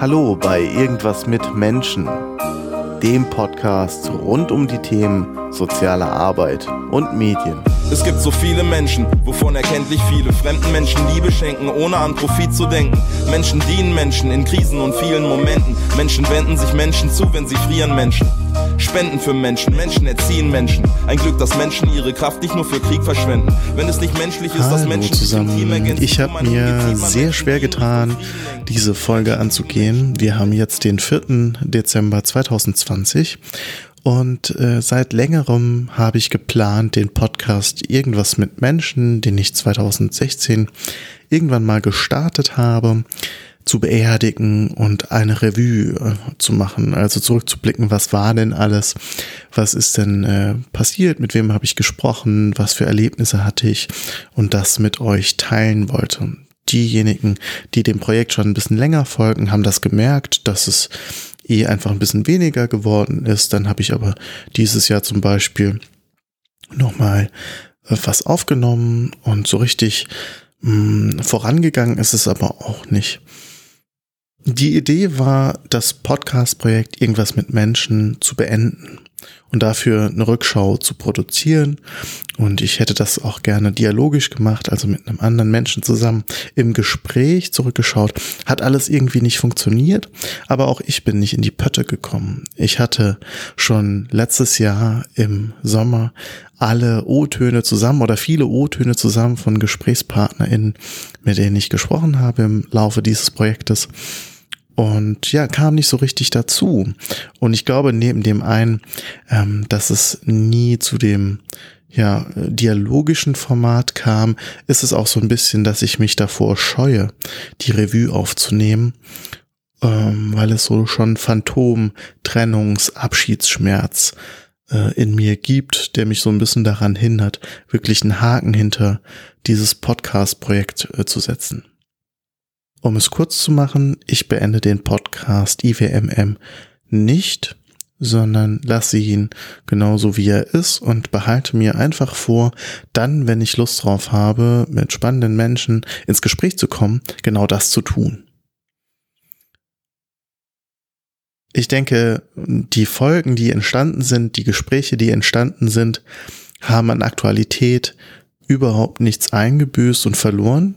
Hallo bei Irgendwas mit Menschen, dem Podcast rund um die Themen soziale Arbeit und Medien. Es gibt so viele Menschen, wovon erkenntlich viele fremden Menschen Liebe schenken, ohne an Profit zu denken. Menschen dienen Menschen in Krisen und vielen Momenten. Menschen wenden sich Menschen zu, wenn sie frieren Menschen. Spenden für Menschen, Menschen erziehen Menschen. Ein Glück, dass Menschen ihre Kraft nicht nur für Krieg verschwenden. Wenn es nicht menschlich ist, Hallo dass Menschen zusammen. Ich habe mir sehr schwer getan, diese Folge anzugehen. Wir haben jetzt den 4. Dezember 2020 und äh, seit längerem habe ich geplant, den Podcast Irgendwas mit Menschen, den ich 2016 irgendwann mal gestartet habe, zu beerdigen und eine Revue äh, zu machen, also zurückzublicken, was war denn alles, was ist denn äh, passiert, mit wem habe ich gesprochen, was für Erlebnisse hatte ich und das mit euch teilen wollte. Diejenigen, die dem Projekt schon ein bisschen länger folgen, haben das gemerkt, dass es eh einfach ein bisschen weniger geworden ist. Dann habe ich aber dieses Jahr zum Beispiel nochmal äh, was aufgenommen und so richtig mh, vorangegangen ist es aber auch nicht. Die Idee war, das Podcast-Projekt irgendwas mit Menschen zu beenden und dafür eine Rückschau zu produzieren. Und ich hätte das auch gerne dialogisch gemacht, also mit einem anderen Menschen zusammen im Gespräch zurückgeschaut. Hat alles irgendwie nicht funktioniert, aber auch ich bin nicht in die Pötte gekommen. Ich hatte schon letztes Jahr im Sommer alle O-Töne zusammen oder viele O-Töne zusammen von GesprächspartnerInnen, mit denen ich gesprochen habe im Laufe dieses Projektes und ja, kam nicht so richtig dazu. Und ich glaube, neben dem einen, ähm, dass es nie zu dem ja, dialogischen Format kam, ist es auch so ein bisschen, dass ich mich davor scheue, die Revue aufzunehmen, ähm, weil es so schon Phantom, Trennungs, Abschiedsschmerz äh, in mir gibt, der mich so ein bisschen daran hindert, wirklich einen Haken hinter dieses Podcast-Projekt äh, zu setzen. Um es kurz zu machen, ich beende den Podcast IWMM nicht, sondern lasse ihn genauso wie er ist und behalte mir einfach vor, dann, wenn ich Lust drauf habe, mit spannenden Menschen ins Gespräch zu kommen, genau das zu tun. Ich denke, die Folgen, die entstanden sind, die Gespräche, die entstanden sind, haben an Aktualität überhaupt nichts eingebüßt und verloren.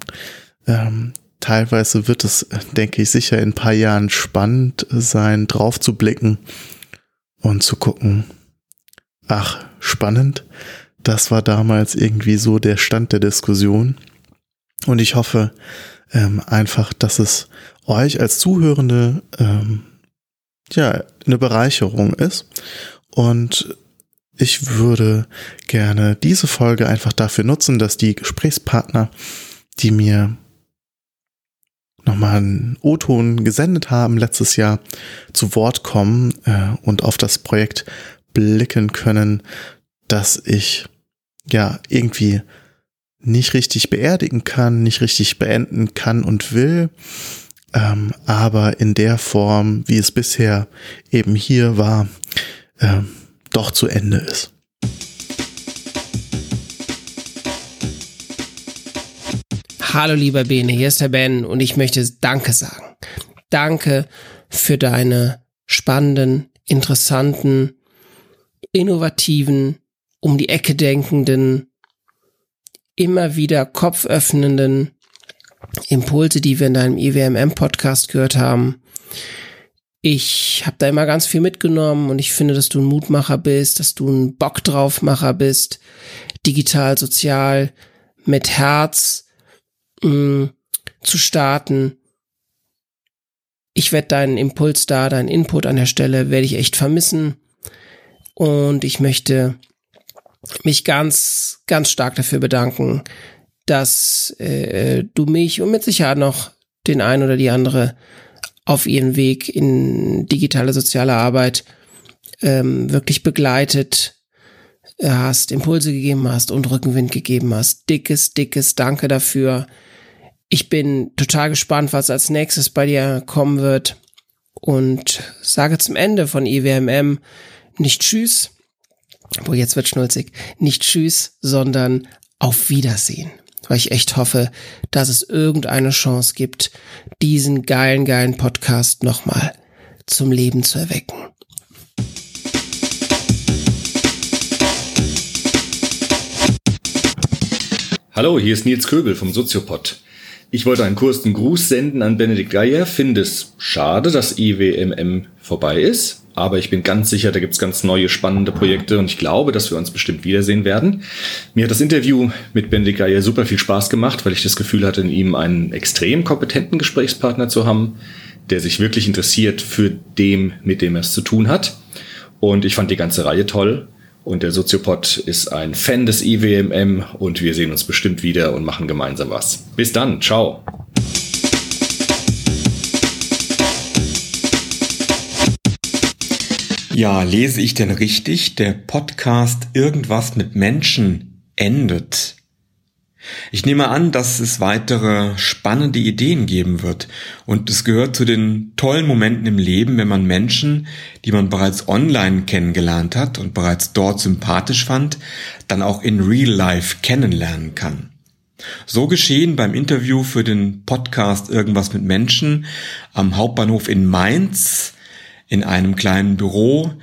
Ähm, teilweise wird es, denke ich, sicher in ein paar Jahren spannend sein, drauf zu blicken und zu gucken. Ach, spannend. Das war damals irgendwie so der Stand der Diskussion. Und ich hoffe ähm, einfach, dass es euch als Zuhörende ähm, ja eine Bereicherung ist. Und ich würde gerne diese Folge einfach dafür nutzen, dass die Gesprächspartner, die mir nochmal einen O-Ton gesendet haben letztes Jahr, zu Wort kommen äh, und auf das Projekt blicken können, dass ich ja irgendwie nicht richtig beerdigen kann, nicht richtig beenden kann und will, ähm, aber in der Form, wie es bisher eben hier war, äh, doch zu Ende ist. Hallo lieber Bene, hier ist der Ben und ich möchte Danke sagen. Danke für deine spannenden, interessanten, innovativen, um die Ecke denkenden, immer wieder kopföffnenden Impulse, die wir in deinem IWMM-Podcast gehört haben. Ich habe da immer ganz viel mitgenommen und ich finde, dass du ein Mutmacher bist, dass du ein Bock draufmacher bist, digital, sozial, mit Herz, mh, zu starten. Ich werde deinen Impuls da, deinen Input an der Stelle, werde ich echt vermissen. Und ich möchte mich ganz, ganz stark dafür bedanken, dass äh, du mich und mit Sicherheit noch den einen oder die andere auf ihren Weg in digitale soziale Arbeit ähm, wirklich begleitet hast, Impulse gegeben hast und Rückenwind gegeben hast. Dickes, dickes Danke dafür. Ich bin total gespannt, was als nächstes bei dir kommen wird und sage zum Ende von IWMM nicht Tschüss, wo jetzt wird schnulzig, nicht Tschüss, sondern auf Wiedersehen. weil ich echt hoffe, dass es irgendeine Chance gibt, diesen geilen, geilen Podcast nochmal zum Leben zu erwecken. Hallo, hier ist Nils Köbel vom Soziopod. Ich wollte einen kurzen Gruß senden an Benedikt Geier. Finde es schade, dass IWMM vorbei ist, aber ich bin ganz sicher, da gibt es ganz neue spannende Projekte und ich glaube, dass wir uns bestimmt wiedersehen werden. Mir hat das Interview mit Benedikt Geier super viel Spaß gemacht, weil ich das Gefühl hatte, in ihm einen extrem kompetenten Gesprächspartner zu haben, der sich wirklich interessiert für dem, mit dem er es zu tun hat. Und ich fand die ganze Reihe toll. Und der Soziopod ist ein Fan des IWMM und wir sehen uns bestimmt wieder und machen gemeinsam was. Bis dann, ciao. Ja, lese ich denn richtig? Der Podcast Irgendwas mit Menschen endet. Ich nehme an, dass es weitere spannende Ideen geben wird. Und es gehört zu den tollen Momenten im Leben, wenn man Menschen, die man bereits online kennengelernt hat und bereits dort sympathisch fand, dann auch in Real Life kennenlernen kann. So geschehen beim Interview für den Podcast Irgendwas mit Menschen am Hauptbahnhof in Mainz in einem kleinen Büro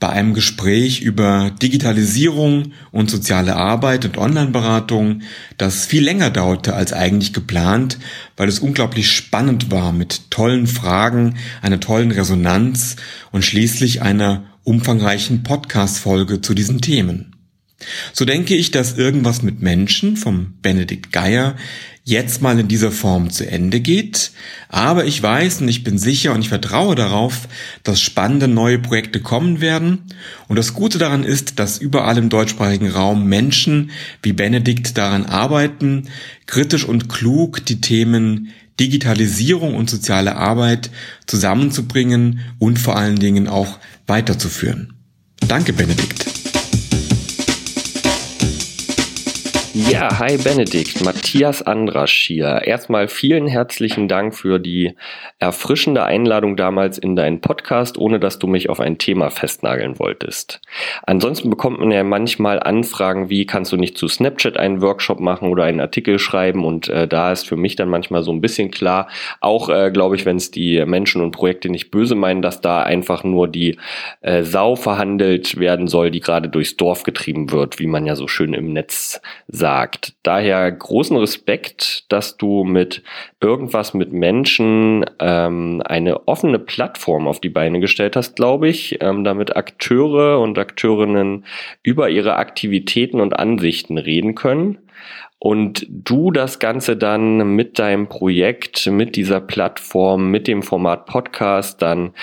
bei einem Gespräch über Digitalisierung und soziale Arbeit und Online-Beratung, das viel länger dauerte als eigentlich geplant, weil es unglaublich spannend war mit tollen Fragen, einer tollen Resonanz und schließlich einer umfangreichen Podcast-Folge zu diesen Themen. So denke ich, dass irgendwas mit Menschen vom Benedikt Geier jetzt mal in dieser Form zu Ende geht. Aber ich weiß und ich bin sicher und ich vertraue darauf, dass spannende neue Projekte kommen werden. Und das Gute daran ist, dass überall im deutschsprachigen Raum Menschen wie Benedikt daran arbeiten, kritisch und klug die Themen Digitalisierung und soziale Arbeit zusammenzubringen und vor allen Dingen auch weiterzuführen. Danke, Benedikt. Ja, hi Benedikt, Matthias Andrasch hier. Erstmal vielen herzlichen Dank für die erfrischende Einladung damals in deinen Podcast, ohne dass du mich auf ein Thema festnageln wolltest. Ansonsten bekommt man ja manchmal Anfragen, wie kannst du nicht zu Snapchat einen Workshop machen oder einen Artikel schreiben und äh, da ist für mich dann manchmal so ein bisschen klar, auch äh, glaube ich, wenn es die Menschen und Projekte nicht böse meinen, dass da einfach nur die äh, Sau verhandelt werden soll, die gerade durchs Dorf getrieben wird, wie man ja so schön im Netz sagt sagt. Daher großen Respekt, dass du mit irgendwas mit Menschen ähm, eine offene Plattform auf die Beine gestellt hast, glaube ich, ähm, damit Akteure und Akteurinnen über ihre Aktivitäten und Ansichten reden können und du das Ganze dann mit deinem Projekt, mit dieser Plattform, mit dem Format Podcast dann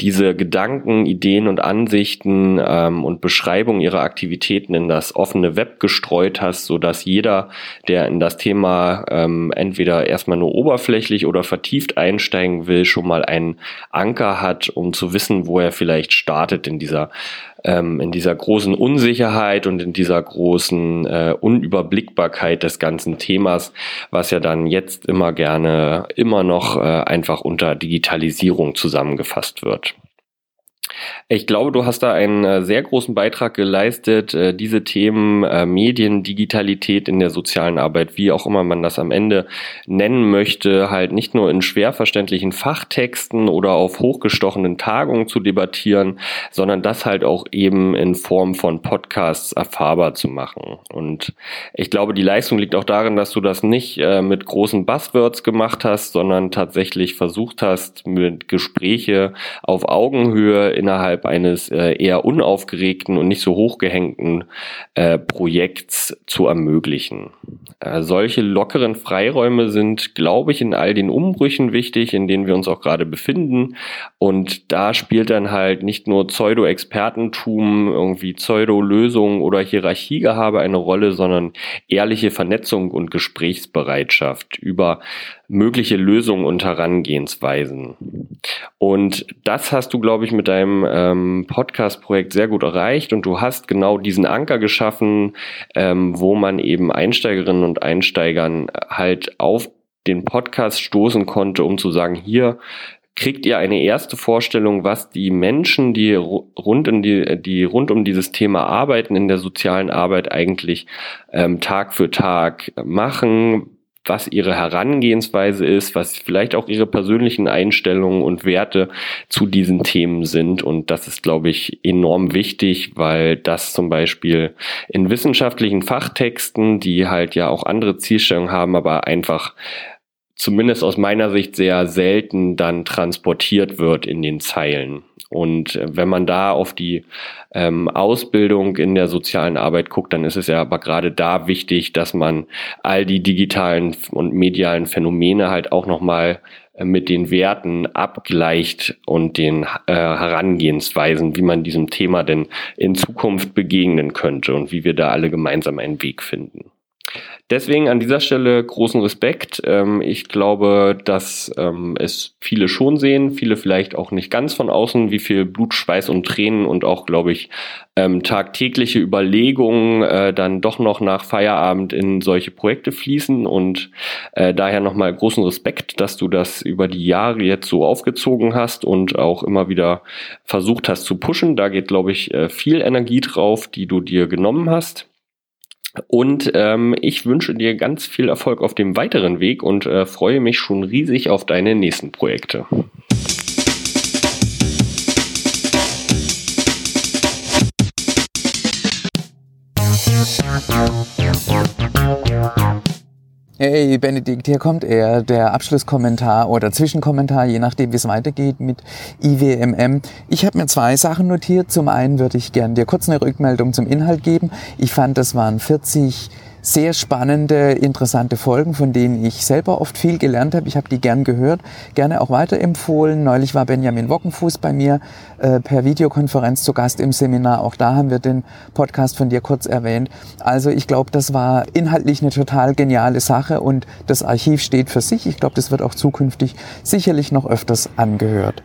diese Gedanken, Ideen und Ansichten ähm, und Beschreibungen ihrer Aktivitäten in das offene Web gestreut hast, so dass jeder, der in das Thema ähm, entweder erstmal nur oberflächlich oder vertieft einsteigen will, schon mal einen Anker hat, um zu wissen, wo er vielleicht startet in dieser ähm, in dieser großen Unsicherheit und in dieser großen äh, Unüberblickbarkeit des ganzen Themas, was ja dann jetzt immer gerne immer noch äh, einfach unter Digitalisierung zusammengefasst wird. Ich glaube, du hast da einen äh, sehr großen Beitrag geleistet, äh, diese Themen äh, Medien, Digitalität in der sozialen Arbeit, wie auch immer man das am Ende nennen möchte, halt nicht nur in schwer verständlichen Fachtexten oder auf hochgestochenen Tagungen zu debattieren, sondern das halt auch eben in Form von Podcasts erfahrbar zu machen. Und ich glaube, die Leistung liegt auch darin, dass du das nicht mit großen Buzzwords gemacht hast, sondern tatsächlich versucht hast, mit Gespräche auf Augenhöhe in innerhalb eines äh, eher unaufgeregten und nicht so hochgehängten äh, Projekts zu ermöglichen. Äh, solche lockeren Freiräume sind, glaube ich, in all den Umbrüchen wichtig, in denen wir uns auch gerade befinden. Und da spielt dann halt nicht nur Pseudo-Expertentum, irgendwie Pseudo-Lösungen oder Hierarchiegehabe eine Rolle, sondern ehrliche Vernetzung und Gesprächsbereitschaft über mögliche Lösungen und Herangehensweisen. Und das hast du, glaube ich, mit deinem ähm, Podcast-Projekt sehr gut erreicht und du hast genau diesen Anker geschaffen, ähm, wo man eben Einsteigerinnen und Einsteigern halt auf den Podcast stoßen konnte, um zu sagen, hier kriegt ihr eine erste Vorstellung, was die Menschen, die rund um die, die rund um dieses Thema arbeiten in der sozialen Arbeit eigentlich ähm, Tag für Tag machen, was ihre Herangehensweise ist, was vielleicht auch ihre persönlichen Einstellungen und Werte zu diesen Themen sind. Und das ist, glaube ich, enorm wichtig, weil das zum Beispiel in wissenschaftlichen Fachtexten, die halt ja auch andere Zielstellungen haben, aber einfach zumindest aus meiner Sicht sehr selten dann transportiert wird in den Zeilen. Und äh, wenn man da auf die ähm, Ausbildung in der sozialen Arbeit guckt, dann ist es ja aber gerade da wichtig, dass man all die digitalen und medialen Phänomene halt auch nochmal äh, mit den Werten abgleicht und den äh, Herangehensweisen, wie man diesem Thema denn in Zukunft begegnen könnte und wie wir da alle gemeinsam einen Weg finden. Deswegen an dieser Stelle großen Respekt. Ähm, ich glaube, dass ähm, es viele schon sehen, viele vielleicht auch nicht ganz von außen, wie viel Blut, Schweiß und Tränen und auch, glaube ich, ähm, tagtägliche Überlegungen äh, dann doch noch nach Feierabend in solche Projekte fließen. Und äh, daher nochmal großen Respekt, dass du das über die Jahre jetzt so aufgezogen hast und auch immer wieder versucht hast zu pushen. Da geht, glaube ich, äh, viel Energie drauf, die du dir genommen hast. Und ähm, ich wünsche dir ganz viel Erfolg auf dem weiteren Weg und äh, freue mich schon riesig auf deine nächsten Projekte. Hey Benedikt, hier kommt er, der Abschlusskommentar oder Zwischenkommentar, je nachdem wie es weitergeht mit IWMM. Ich habe mir zwei Sachen notiert. Zum einen würde ich gerne dir kurz eine Rückmeldung zum Inhalt geben. Ich fand, das waren 40 sehr spannende, interessante Folgen, von denen ich selber oft viel gelernt habe. Ich habe die gern gehört, gerne auch weiterempfohlen. Neulich war Benjamin Wockenfuß bei mir äh, per Videokonferenz zu Gast im Seminar. Auch da haben wir den Podcast von dir kurz erwähnt. Also ich glaube, das war inhaltlich eine total geniale Sache und das Archiv steht für sich. Ich glaube, das wird auch zukünftig sicherlich noch öfters angehört.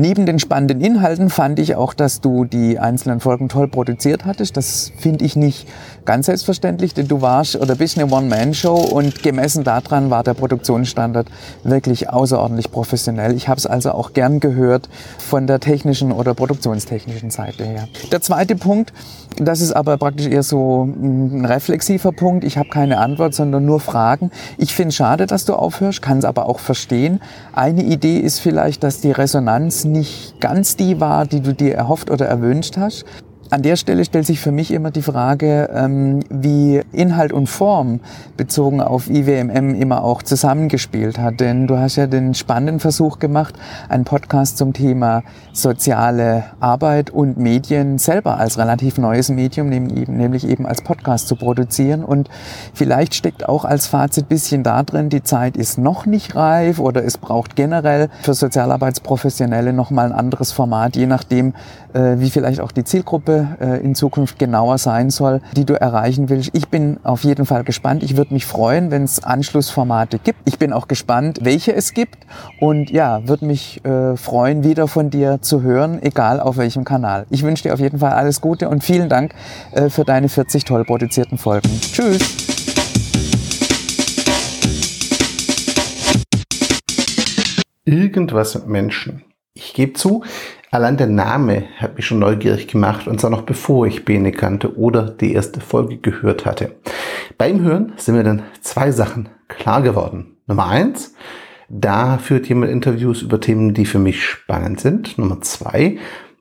Neben den spannenden Inhalten fand ich auch, dass du die einzelnen Folgen toll produziert hattest. Das finde ich nicht ganz selbstverständlich, denn du warst oder bist eine One-Man-Show und gemessen daran war der Produktionsstandard wirklich außerordentlich professionell. Ich habe es also auch gern gehört von der technischen oder produktionstechnischen Seite her. Der zweite Punkt, das ist aber praktisch eher so ein reflexiver Punkt. Ich habe keine Antwort, sondern nur Fragen. Ich finde schade, dass du aufhörst, kann es aber auch verstehen. Eine Idee ist vielleicht, dass die Resonanz nicht ganz die war, die du dir erhofft oder erwünscht hast. An der Stelle stellt sich für mich immer die Frage, ähm, wie Inhalt und Form bezogen auf IWMM immer auch zusammengespielt hat. Denn du hast ja den spannenden Versuch gemacht, einen Podcast zum Thema soziale Arbeit und Medien selber als relativ neues Medium, nämlich eben als Podcast zu produzieren. Und vielleicht steckt auch als Fazit bisschen da drin, die Zeit ist noch nicht reif oder es braucht generell für Sozialarbeitsprofessionelle nochmal ein anderes Format, je nachdem, äh, wie vielleicht auch die Zielgruppe äh, in Zukunft genauer sein soll, die du erreichen willst. Ich bin auf jeden Fall gespannt. Ich würde mich freuen, wenn es Anschlussformate gibt. Ich bin auch gespannt, welche es gibt und ja, würde mich äh, freuen, wieder von dir zu hören, egal auf welchem Kanal. Ich wünsche dir auf jeden Fall alles Gute und vielen Dank äh, für deine 40 toll produzierten Folgen. Tschüss! Irgendwas mit Menschen. Ich gebe zu, Allein der Name hat mich schon neugierig gemacht und zwar noch bevor ich Bene kannte oder die erste Folge gehört hatte. Beim Hören sind mir dann zwei Sachen klar geworden. Nummer eins, da führt jemand Interviews über Themen, die für mich spannend sind. Nummer zwei,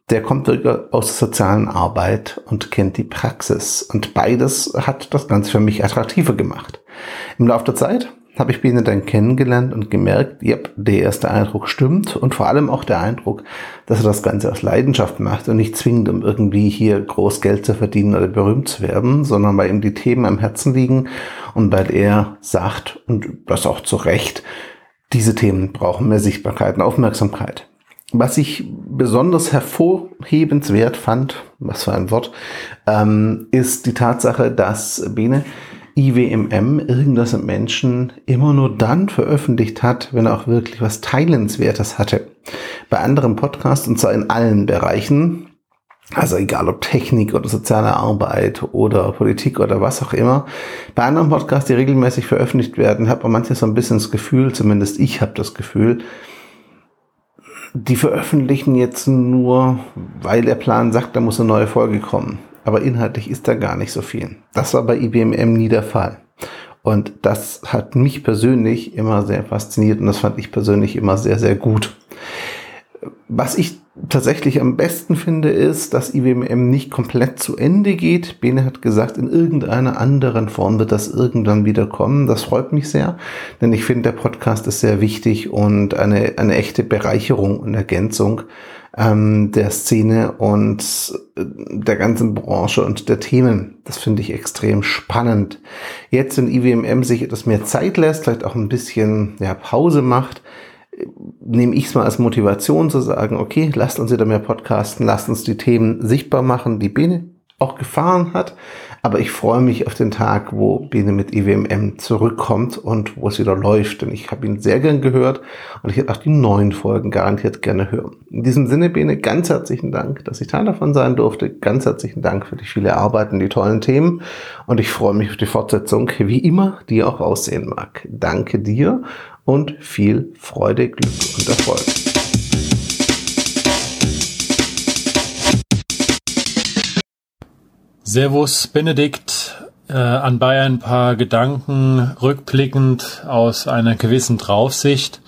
der kommt aus der sozialen Arbeit und kennt die Praxis. Und beides hat das Ganze für mich attraktiver gemacht. Im Laufe der Zeit habe ich Biene dann kennengelernt und gemerkt, yep, der erste Eindruck stimmt und vor allem auch der Eindruck, dass er das Ganze aus Leidenschaft macht und nicht zwingend, um irgendwie hier groß Geld zu verdienen oder berühmt zu werden, sondern weil ihm die Themen am Herzen liegen und weil er sagt, und das auch zu Recht, diese Themen brauchen mehr Sichtbarkeit und Aufmerksamkeit. Was ich besonders hervorhebenswert fand, was für ein Wort, ähm, ist die Tatsache, dass Bene IWMM irgendwas mit Menschen immer nur dann veröffentlicht hat, wenn er auch wirklich was Teilenswertes hatte. Bei anderen Podcasts, und zwar in allen Bereichen, also egal ob Technik oder soziale Arbeit oder Politik oder was auch immer. Bei anderen Podcasts, die regelmäßig veröffentlicht werden, hat man manchmal so ein bisschen das Gefühl, zumindest ich habe das Gefühl, die veröffentlichen jetzt nur, weil der Plan sagt, da muss eine neue Folge kommen. Aber inhaltlich ist da gar nicht so viel. Das war bei IBMM nie der Fall. Und das hat mich persönlich immer sehr fasziniert und das fand ich persönlich immer sehr, sehr gut. Was ich tatsächlich am besten finde, ist, dass IWMM nicht komplett zu Ende geht. Bene hat gesagt, in irgendeiner anderen Form wird das irgendwann wieder kommen. Das freut mich sehr, denn ich finde, der Podcast ist sehr wichtig und eine, eine echte Bereicherung und Ergänzung ähm, der Szene und äh, der ganzen Branche und der Themen. Das finde ich extrem spannend. Jetzt, wenn IWMM sich etwas mehr Zeit lässt, vielleicht auch ein bisschen ja, Pause macht, nehme ich es mal als Motivation zu sagen, okay, lasst uns wieder mehr podcasten, lasst uns die Themen sichtbar machen, die Bene auch gefahren hat. Aber ich freue mich auf den Tag, wo Bene mit IWMM zurückkommt und wo es wieder läuft. Denn ich habe ihn sehr gern gehört und ich hätte auch die neuen Folgen garantiert gerne hören. In diesem Sinne, Bene, ganz herzlichen Dank, dass ich Teil davon sein durfte. Ganz herzlichen Dank für die viele Arbeit und die tollen Themen. Und ich freue mich auf die Fortsetzung, wie immer, die auch aussehen mag. Danke dir und viel Freude, Glück und Erfolg. Servus Benedikt, äh, anbei ein paar Gedanken rückblickend aus einer gewissen Draufsicht.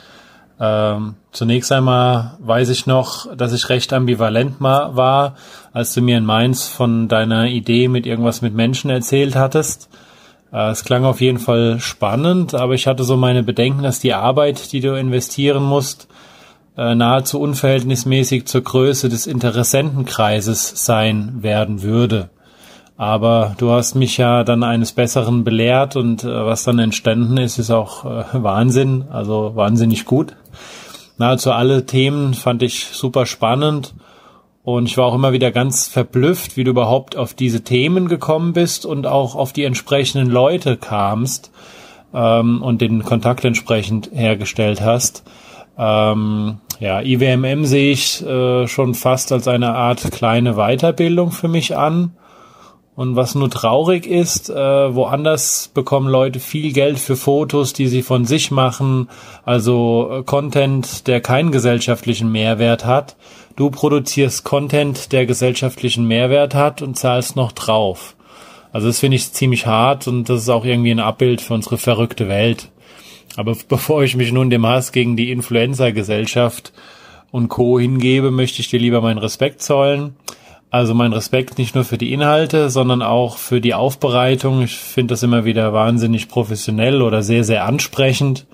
Ähm, zunächst einmal weiß ich noch, dass ich recht ambivalent war, als du mir in Mainz von deiner Idee mit irgendwas mit Menschen erzählt hattest. Äh, es klang auf jeden Fall spannend, aber ich hatte so meine Bedenken, dass die Arbeit, die du investieren musst, äh, nahezu unverhältnismäßig zur Größe des Interessentenkreises sein werden würde. Aber du hast mich ja dann eines Besseren belehrt und äh, was dann entstanden ist, ist auch Wahnsinn, also wahnsinnig gut. Nahezu alle Themen fand ich super spannend und ich war auch immer wieder ganz verblüfft, wie du überhaupt auf diese Themen gekommen bist und auch auf die entsprechenden Leute kamst ähm, und den Kontakt entsprechend hergestellt hast. Ähm, ja, IWMM sehe ich äh, schon fast als eine Art kleine Weiterbildung für mich an. Und was nur traurig ist, äh, woanders bekommen Leute viel Geld für Fotos, die sie von sich machen, also äh, Content, der keinen gesellschaftlichen Mehrwert hat. Du produzierst Content, der gesellschaftlichen Mehrwert hat und zahlst noch drauf. Also das finde ich ziemlich hart und das ist auch irgendwie ein Abbild für unsere verrückte Welt. Aber bevor ich mich nun dem Hass gegen die Influencer-Gesellschaft und Co. hingebe, möchte ich dir lieber meinen Respekt zollen. Also mein Respekt nicht nur für die Inhalte, sondern auch für die Aufbereitung. Ich finde das immer wieder wahnsinnig professionell oder sehr, sehr ansprechend.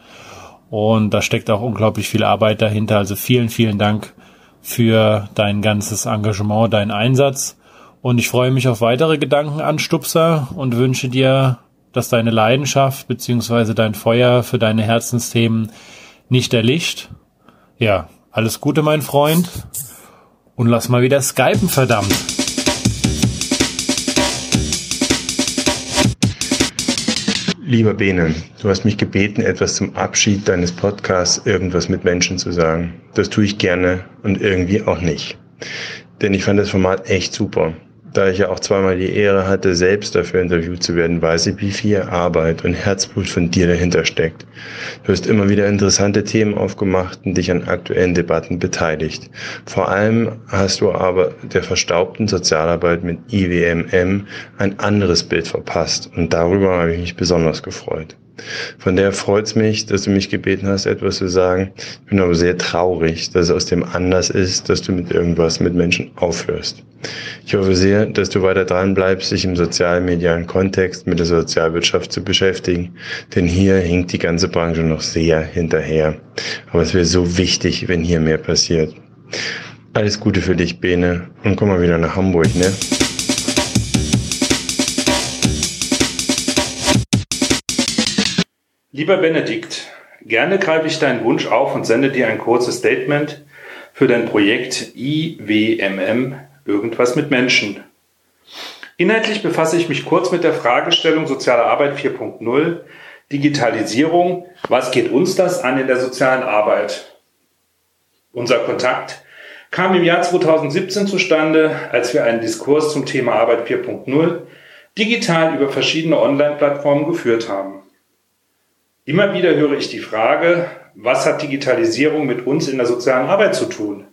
Und da steckt auch unglaublich viel Arbeit dahinter. Also vielen, vielen Dank für dein ganzes Engagement, deinen Einsatz. Und ich freue mich auf weitere Gedankenanstupser und wünsche dir, dass deine Leidenschaft beziehungsweise dein Feuer für deine Herzensthemen nicht erlicht. Ja, alles Gute, mein Freund. Und lass mal wieder skypen, verdammt. Lieber Bene, du hast mich gebeten, etwas zum Abschied deines Podcasts, irgendwas mit Menschen zu sagen. Das tue ich gerne und irgendwie auch nicht. Denn ich fand das Format echt super. Da ich ja auch zweimal die Ehre hatte, selbst dafür interviewt zu werden, weiß ich, wie viel Arbeit und Herzblut von dir dahinter steckt. Du hast immer wieder interessante Themen aufgemacht und dich an aktuellen Debatten beteiligt. Vor allem hast du aber der verstaubten Sozialarbeit mit IWMM ein anderes Bild verpasst und darüber habe ich mich besonders gefreut. Von der freut es mich, dass du mich gebeten hast, etwas zu sagen. Ich bin aber sehr traurig, dass es aus dem Anlass ist, dass du mit irgendwas mit Menschen aufhörst. Ich hoffe sehr, dass du weiter dran bleibst, sich im sozialmedialen Kontext mit der Sozialwirtschaft zu beschäftigen, denn hier hinkt die ganze Branche noch sehr hinterher. Aber es wäre so wichtig, wenn hier mehr passiert. Alles Gute für dich, Bene, und komm mal wieder nach Hamburg, ne? Lieber Benedikt, gerne greife ich deinen Wunsch auf und sende dir ein kurzes Statement für dein Projekt IWMM Irgendwas mit Menschen. Inhaltlich befasse ich mich kurz mit der Fragestellung Soziale Arbeit 4.0, Digitalisierung, was geht uns das an in der sozialen Arbeit? Unser Kontakt kam im Jahr 2017 zustande, als wir einen Diskurs zum Thema Arbeit 4.0 digital über verschiedene Online-Plattformen geführt haben. Immer wieder höre ich die Frage, Was hat Digitalisierung mit uns in der sozialen Arbeit zu tun?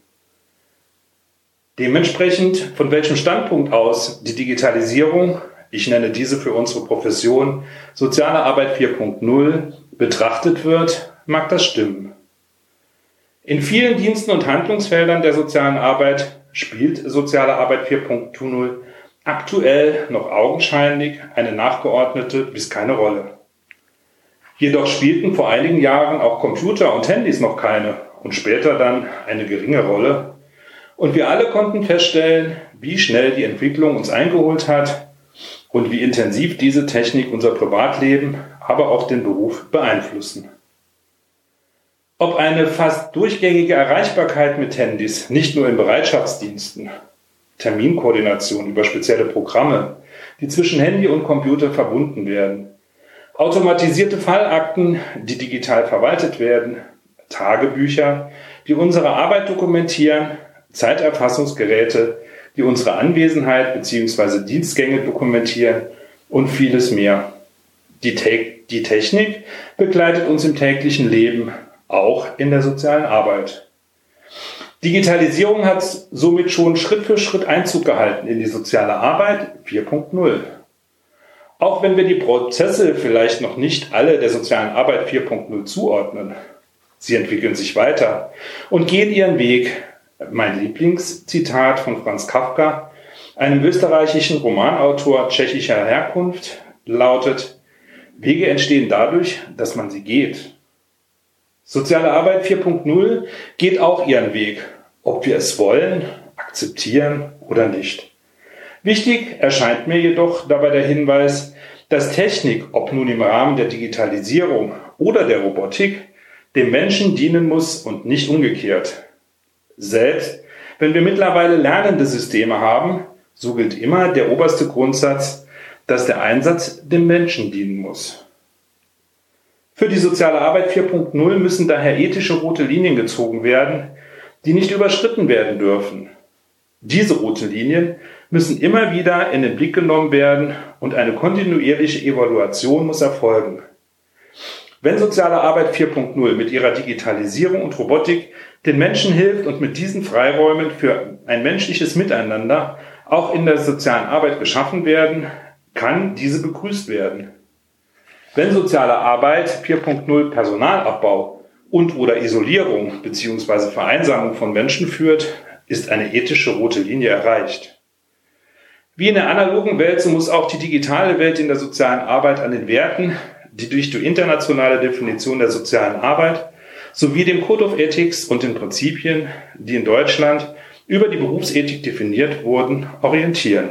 Dementsprechend, von welchem Standpunkt aus die Digitalisierung, ich nenne diese für unsere Profession Soziale Arbeit 4.0, betrachtet wird, mag das stimmen. In vielen Diensten und Handlungsfeldern der sozialen Arbeit spielt Soziale Arbeit 4.0 aktuell noch augenscheinlich eine nachgeordnete bis keine Rolle. Jedoch spielten vor einigen Jahren auch Computer und Handys noch keine und später dann eine geringe Rolle. Und wir alle konnten feststellen, wie schnell die Entwicklung uns eingeholt hat und wie intensiv diese Technik unser Privatleben, aber auch den Beruf beeinflussen. Ob eine fast durchgängige Erreichbarkeit mit Handys, nicht nur in Bereitschaftsdiensten, Terminkoordination über spezielle Programme, die zwischen Handy und Computer verbunden werden, automatisierte Fallakten, die digital verwaltet werden, Tagebücher, die unsere Arbeit dokumentieren, Zeiterfassungsgeräte, die unsere Anwesenheit bzw. Dienstgänge dokumentieren und vieles mehr. Die, Te die Technik begleitet uns im täglichen Leben, auch in der sozialen Arbeit. Digitalisierung hat somit schon Schritt für Schritt Einzug gehalten in die soziale Arbeit 4.0. Auch wenn wir die Prozesse vielleicht noch nicht alle der sozialen Arbeit 4.0 zuordnen, sie entwickeln sich weiter und gehen ihren Weg. Mein Lieblingszitat von Franz Kafka, einem österreichischen Romanautor tschechischer Herkunft, lautet, Wege entstehen dadurch, dass man sie geht. Soziale Arbeit 4.0 geht auch ihren Weg, ob wir es wollen, akzeptieren oder nicht. Wichtig erscheint mir jedoch dabei der Hinweis, dass Technik, ob nun im Rahmen der Digitalisierung oder der Robotik, dem Menschen dienen muss und nicht umgekehrt. Selbst wenn wir mittlerweile lernende Systeme haben, so gilt immer der oberste Grundsatz, dass der Einsatz dem Menschen dienen muss. Für die soziale Arbeit 4.0 müssen daher ethische rote Linien gezogen werden, die nicht überschritten werden dürfen. Diese roten Linien müssen immer wieder in den Blick genommen werden und eine kontinuierliche Evaluation muss erfolgen. Wenn soziale Arbeit 4.0 mit ihrer Digitalisierung und Robotik den Menschen hilft und mit diesen Freiräumen für ein menschliches Miteinander auch in der sozialen Arbeit geschaffen werden, kann diese begrüßt werden. Wenn soziale Arbeit 4.0 Personalabbau und oder Isolierung bzw. Vereinsamung von Menschen führt, ist eine ethische rote Linie erreicht. Wie in der analogen Welt, so muss auch die digitale Welt in der sozialen Arbeit an den Werten, die durch die internationale Definition der sozialen Arbeit sowie dem Code of Ethics und den Prinzipien, die in Deutschland über die Berufsethik definiert wurden, orientieren.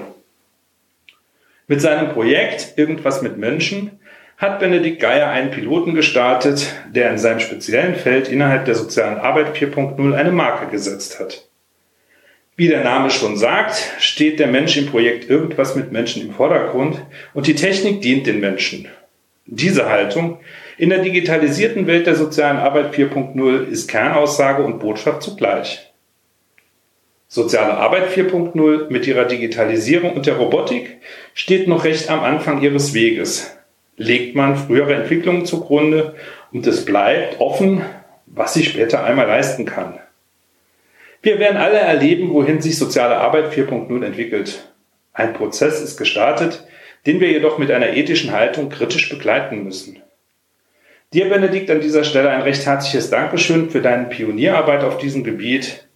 Mit seinem Projekt Irgendwas mit Menschen hat Benedikt Geier einen Piloten gestartet, der in seinem speziellen Feld innerhalb der sozialen Arbeit 4.0 eine Marke gesetzt hat. Wie der Name schon sagt, steht der Mensch im Projekt irgendwas mit Menschen im Vordergrund und die Technik dient den Menschen. Diese Haltung in der digitalisierten Welt der sozialen Arbeit 4.0 ist Kernaussage und Botschaft zugleich. Soziale Arbeit 4.0 mit ihrer Digitalisierung und der Robotik steht noch recht am Anfang ihres Weges legt man frühere Entwicklungen zugrunde und es bleibt offen, was sich später einmal leisten kann. Wir werden alle erleben, wohin sich soziale Arbeit 4.0 entwickelt. Ein Prozess ist gestartet, den wir jedoch mit einer ethischen Haltung kritisch begleiten müssen. Dir, Benedikt, an dieser Stelle ein recht herzliches Dankeschön für deine Pionierarbeit auf diesem Gebiet.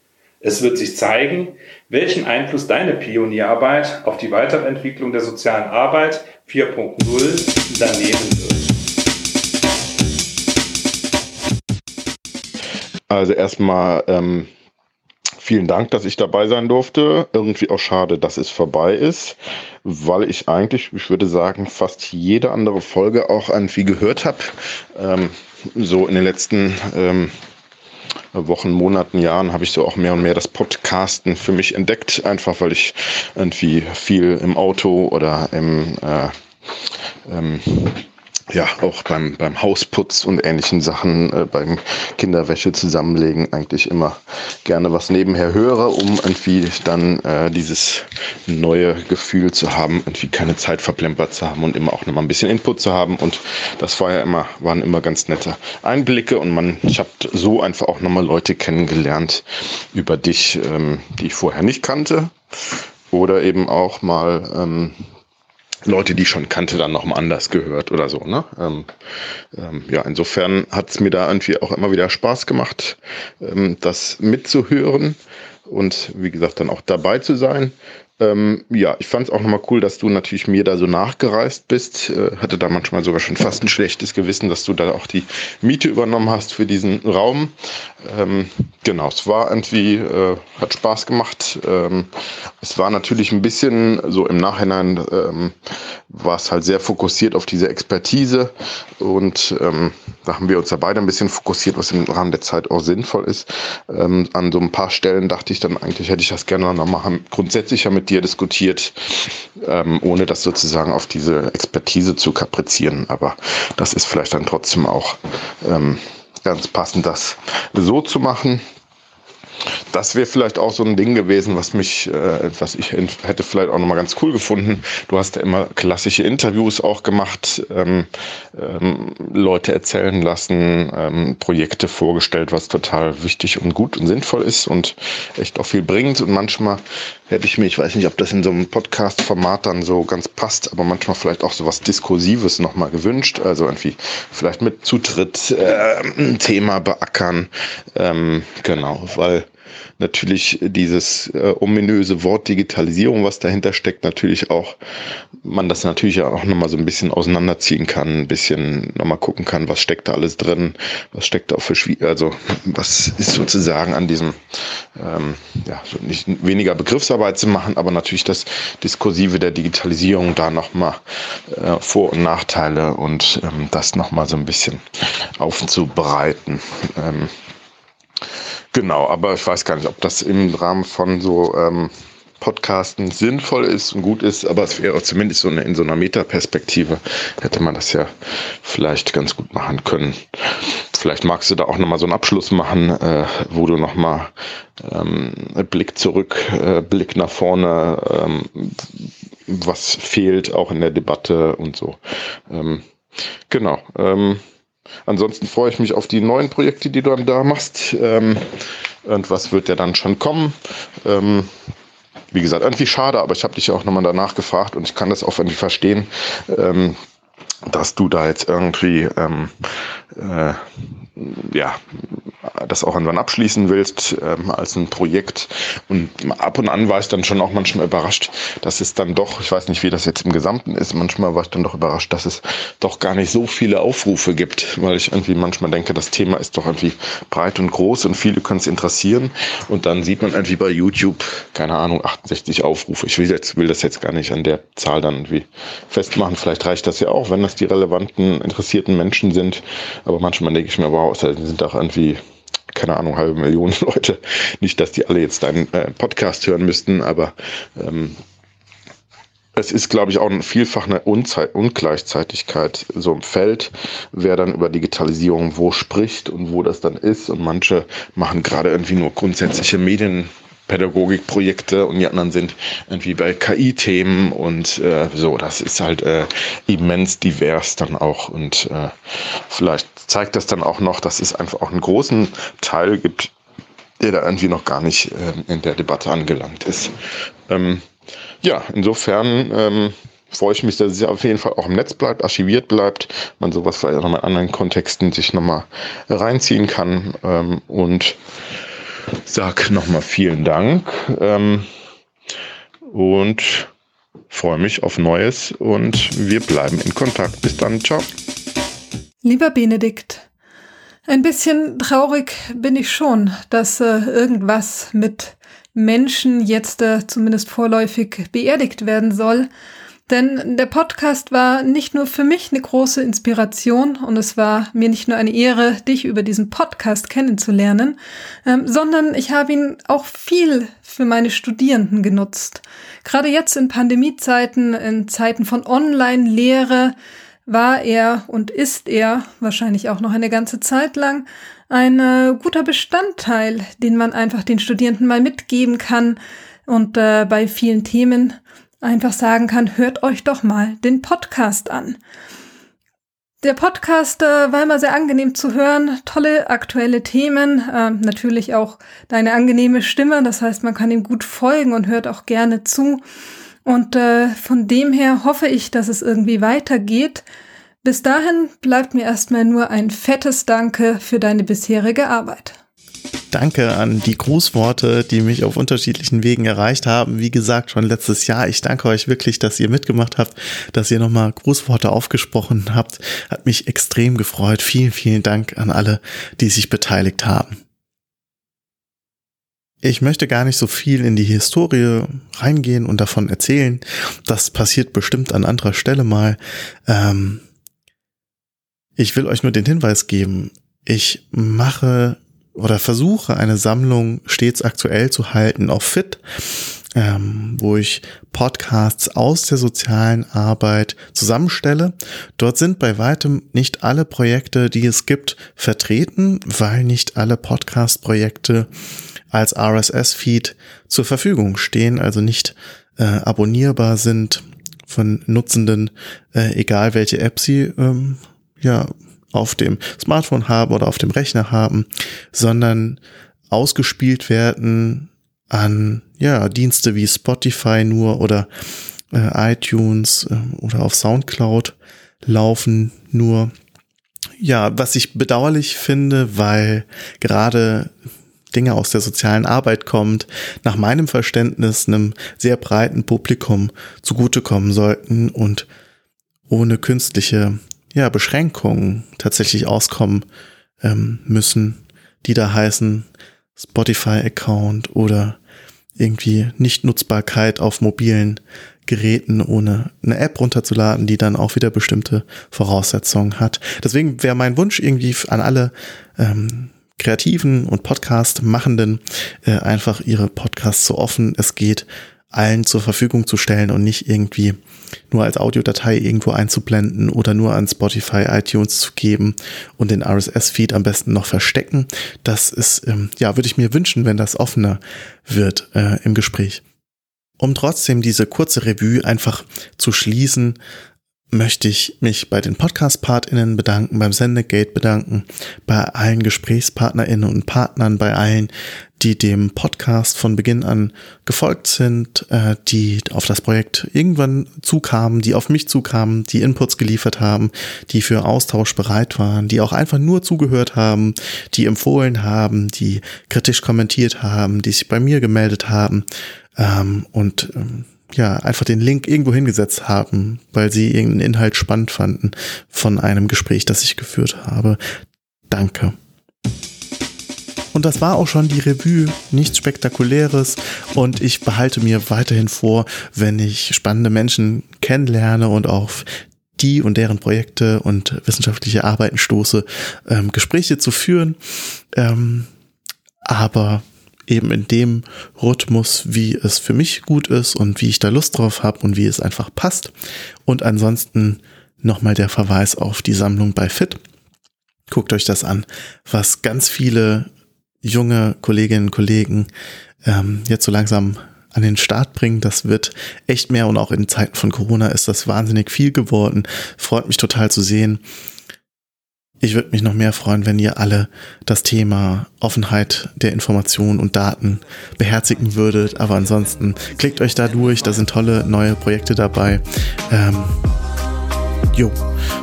Es wird sich zeigen, welchen Einfluss deine Pionierarbeit auf die Weiterentwicklung der sozialen Arbeit 4.0 daneben wird. Also erstmal ähm, vielen Dank, dass ich dabei sein durfte. Irgendwie auch schade, dass es vorbei ist, weil ich eigentlich, ich würde sagen, fast jede andere Folge auch irgendwie gehört habe. Ähm, so in den letzten ähm, Wochen, Monaten, Jahren habe ich so auch mehr und mehr das Podcasten für mich entdeckt, einfach weil ich irgendwie viel im Auto oder im, äh, ähm, ja, auch beim, beim Hausputz und ähnlichen Sachen, äh, beim Kinderwäsche zusammenlegen eigentlich immer gerne was nebenher höre, um irgendwie dann äh, dieses neue Gefühl zu haben, irgendwie keine Zeit verplempert zu haben und immer auch nochmal ein bisschen Input zu haben. Und das war ja immer, waren immer ganz nette Einblicke und man, ich habe so einfach auch nochmal Leute kennengelernt über dich, ähm, die ich vorher nicht kannte. Oder eben auch mal ähm, Leute, die ich schon kannte, dann noch mal anders gehört oder so. Ne? Ähm, ähm, ja, insofern hat es mir da irgendwie auch immer wieder Spaß gemacht, ähm, das mitzuhören und wie gesagt dann auch dabei zu sein. Ähm, ja, ich fand es auch nochmal cool, dass du natürlich mir da so nachgereist bist. Äh, hatte da manchmal sogar schon fast ein schlechtes Gewissen, dass du da auch die Miete übernommen hast für diesen Raum. Ähm, genau, es war irgendwie, äh, hat Spaß gemacht. Ähm, es war natürlich ein bisschen so im Nachhinein, ähm, war es halt sehr fokussiert auf diese Expertise und ähm, da haben wir uns da beide ein bisschen fokussiert, was im Rahmen der Zeit auch sinnvoll ist. Ähm, an so ein paar Stellen dachte ich dann eigentlich, hätte ich das gerne nochmal grundsätzlicher mit dir diskutiert, ähm, ohne das sozusagen auf diese Expertise zu kaprizieren. Aber das ist vielleicht dann trotzdem auch ähm, ganz passend, das so zu machen. Das wäre vielleicht auch so ein Ding gewesen, was mich, äh, was ich hätte vielleicht auch nochmal ganz cool gefunden. Du hast ja immer klassische Interviews auch gemacht, ähm, ähm, Leute erzählen lassen, ähm, Projekte vorgestellt, was total wichtig und gut und sinnvoll ist und echt auch viel bringt. Und manchmal hätte ich mir, ich weiß nicht, ob das in so einem Podcast-Format dann so ganz passt, aber manchmal vielleicht auch so was Diskursives nochmal gewünscht. Also irgendwie vielleicht mit Zutritt äh, ein Thema beackern. Ähm, genau, weil natürlich dieses äh, ominöse Wort Digitalisierung, was dahinter steckt, natürlich auch, man das natürlich auch nochmal so ein bisschen auseinanderziehen kann, ein bisschen nochmal gucken kann, was steckt da alles drin, was steckt da auch für Schwierig, also was ist sozusagen an diesem, ähm, ja, so nicht weniger Begriffsarbeit zu machen, aber natürlich das Diskursive der Digitalisierung da nochmal äh, Vor- und Nachteile und ähm, das nochmal so ein bisschen aufzubereiten. Ähm, Genau, aber ich weiß gar nicht, ob das im Rahmen von so ähm, Podcasten sinnvoll ist und gut ist, aber es wäre zumindest so eine, in so einer Metaperspektive hätte man das ja vielleicht ganz gut machen können. Vielleicht magst du da auch nochmal so einen Abschluss machen, äh, wo du nochmal ähm, Blick zurück, äh, Blick nach vorne, ähm, was fehlt auch in der Debatte und so. Ähm, genau. Ähm, Ansonsten freue ich mich auf die neuen Projekte, die du dann da machst. Ähm, irgendwas wird ja dann schon kommen. Ähm, wie gesagt, irgendwie schade, aber ich habe dich ja auch nochmal danach gefragt und ich kann das auch irgendwie verstehen, ähm, dass du da jetzt irgendwie ähm, äh, ja, das auch irgendwann abschließen willst ähm, als ein Projekt. Und ab und an war ich dann schon auch manchmal überrascht, dass es dann doch, ich weiß nicht, wie das jetzt im Gesamten ist, manchmal war ich dann doch überrascht, dass es doch gar nicht so viele Aufrufe gibt, weil ich irgendwie manchmal denke, das Thema ist doch irgendwie breit und groß und viele können es interessieren. Und dann sieht man irgendwie bei YouTube, keine Ahnung, 68 Aufrufe. Ich will, jetzt, will das jetzt gar nicht an der Zahl dann irgendwie festmachen. Vielleicht reicht das ja auch, wenn das die relevanten, interessierten Menschen sind. Aber manchmal denke ich mir, wow, sind doch irgendwie keine Ahnung, halbe Million Leute. Nicht, dass die alle jetzt deinen äh, Podcast hören müssten, aber ähm, es ist, glaube ich, auch vielfach eine Unzei Ungleichzeitigkeit so im Feld, wer dann über Digitalisierung wo spricht und wo das dann ist. Und manche machen gerade irgendwie nur grundsätzliche Medien. Pädagogikprojekte und die anderen sind irgendwie bei KI-Themen und äh, so. Das ist halt äh, immens divers dann auch und äh, vielleicht zeigt das dann auch noch, dass es einfach auch einen großen Teil gibt, der da irgendwie noch gar nicht äh, in der Debatte angelangt ist. Ähm, ja, insofern ähm, freue ich mich, dass es auf jeden Fall auch im Netz bleibt, archiviert bleibt, man sowas vielleicht auch noch in anderen Kontexten sich nochmal reinziehen kann ähm, und sag nochmal vielen Dank ähm, und freue mich auf Neues und wir bleiben in Kontakt. Bis dann, ciao. Lieber Benedikt, ein bisschen traurig bin ich schon, dass äh, irgendwas mit Menschen jetzt äh, zumindest vorläufig beerdigt werden soll. Denn der Podcast war nicht nur für mich eine große Inspiration und es war mir nicht nur eine Ehre, dich über diesen Podcast kennenzulernen, ähm, sondern ich habe ihn auch viel für meine Studierenden genutzt. Gerade jetzt in Pandemiezeiten, in Zeiten von Online-Lehre, war er und ist er wahrscheinlich auch noch eine ganze Zeit lang ein äh, guter Bestandteil, den man einfach den Studierenden mal mitgeben kann und äh, bei vielen Themen einfach sagen kann, hört euch doch mal den Podcast an. Der Podcast äh, war immer sehr angenehm zu hören, tolle aktuelle Themen, äh, natürlich auch deine angenehme Stimme, das heißt, man kann ihm gut folgen und hört auch gerne zu. Und äh, von dem her hoffe ich, dass es irgendwie weitergeht. Bis dahin bleibt mir erstmal nur ein fettes Danke für deine bisherige Arbeit. Danke an die Grußworte, die mich auf unterschiedlichen Wegen erreicht haben. Wie gesagt, schon letztes Jahr. Ich danke euch wirklich, dass ihr mitgemacht habt, dass ihr nochmal Grußworte aufgesprochen habt. Hat mich extrem gefreut. Vielen, vielen Dank an alle, die sich beteiligt haben. Ich möchte gar nicht so viel in die Historie reingehen und davon erzählen. Das passiert bestimmt an anderer Stelle mal. Ähm ich will euch nur den Hinweis geben. Ich mache oder versuche eine Sammlung stets aktuell zu halten auf Fit, ähm, wo ich Podcasts aus der sozialen Arbeit zusammenstelle. Dort sind bei weitem nicht alle Projekte, die es gibt, vertreten, weil nicht alle Podcast-Projekte als RSS-Feed zur Verfügung stehen, also nicht äh, abonnierbar sind von Nutzenden, äh, egal welche App sie ähm, ja auf dem Smartphone haben oder auf dem Rechner haben, sondern ausgespielt werden an ja Dienste wie Spotify nur oder äh, iTunes äh, oder auf SoundCloud laufen nur. Ja, was ich bedauerlich finde, weil gerade Dinge aus der sozialen Arbeit kommt, nach meinem Verständnis einem sehr breiten Publikum zugutekommen sollten und ohne künstliche ja, Beschränkungen tatsächlich auskommen ähm, müssen, die da heißen Spotify-Account oder irgendwie Nichtnutzbarkeit auf mobilen Geräten ohne eine App runterzuladen, die dann auch wieder bestimmte Voraussetzungen hat. Deswegen wäre mein Wunsch irgendwie an alle ähm, Kreativen und Podcast-Machenden äh, einfach ihre Podcasts so offen es geht allen zur Verfügung zu stellen und nicht irgendwie nur als Audiodatei irgendwo einzublenden oder nur an Spotify, iTunes zu geben und den RSS-Feed am besten noch verstecken. Das ist, ähm, ja, würde ich mir wünschen, wenn das offener wird äh, im Gespräch. Um trotzdem diese kurze Revue einfach zu schließen, möchte ich mich bei den Podcast-PartInnen bedanken, beim Sendegate bedanken, bei allen GesprächspartnerInnen und Partnern, bei allen, die dem Podcast von Beginn an gefolgt sind, äh, die auf das Projekt irgendwann zukamen, die auf mich zukamen, die Inputs geliefert haben, die für Austausch bereit waren, die auch einfach nur zugehört haben, die empfohlen haben, die kritisch kommentiert haben, die sich bei mir gemeldet haben ähm, und ähm, ja, einfach den Link irgendwo hingesetzt haben, weil sie irgendeinen Inhalt spannend fanden von einem Gespräch, das ich geführt habe. Danke. Und das war auch schon die Revue, nichts Spektakuläres. Und ich behalte mir weiterhin vor, wenn ich spannende Menschen kennenlerne und auf die und deren Projekte und wissenschaftliche Arbeiten stoße, ähm, Gespräche zu führen. Ähm, aber eben in dem Rhythmus, wie es für mich gut ist und wie ich da Lust drauf habe und wie es einfach passt. Und ansonsten nochmal der Verweis auf die Sammlung bei Fit. Guckt euch das an, was ganz viele junge Kolleginnen und Kollegen ähm, jetzt so langsam an den Start bringen. Das wird echt mehr und auch in Zeiten von Corona ist das wahnsinnig viel geworden. Freut mich total zu sehen. Ich würde mich noch mehr freuen, wenn ihr alle das Thema Offenheit der Informationen und Daten beherzigen würdet. Aber ansonsten klickt euch da durch, da sind tolle neue Projekte dabei. Ähm, jo,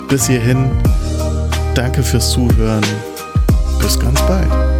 bis hierhin. Danke fürs Zuhören. Bis ganz bald.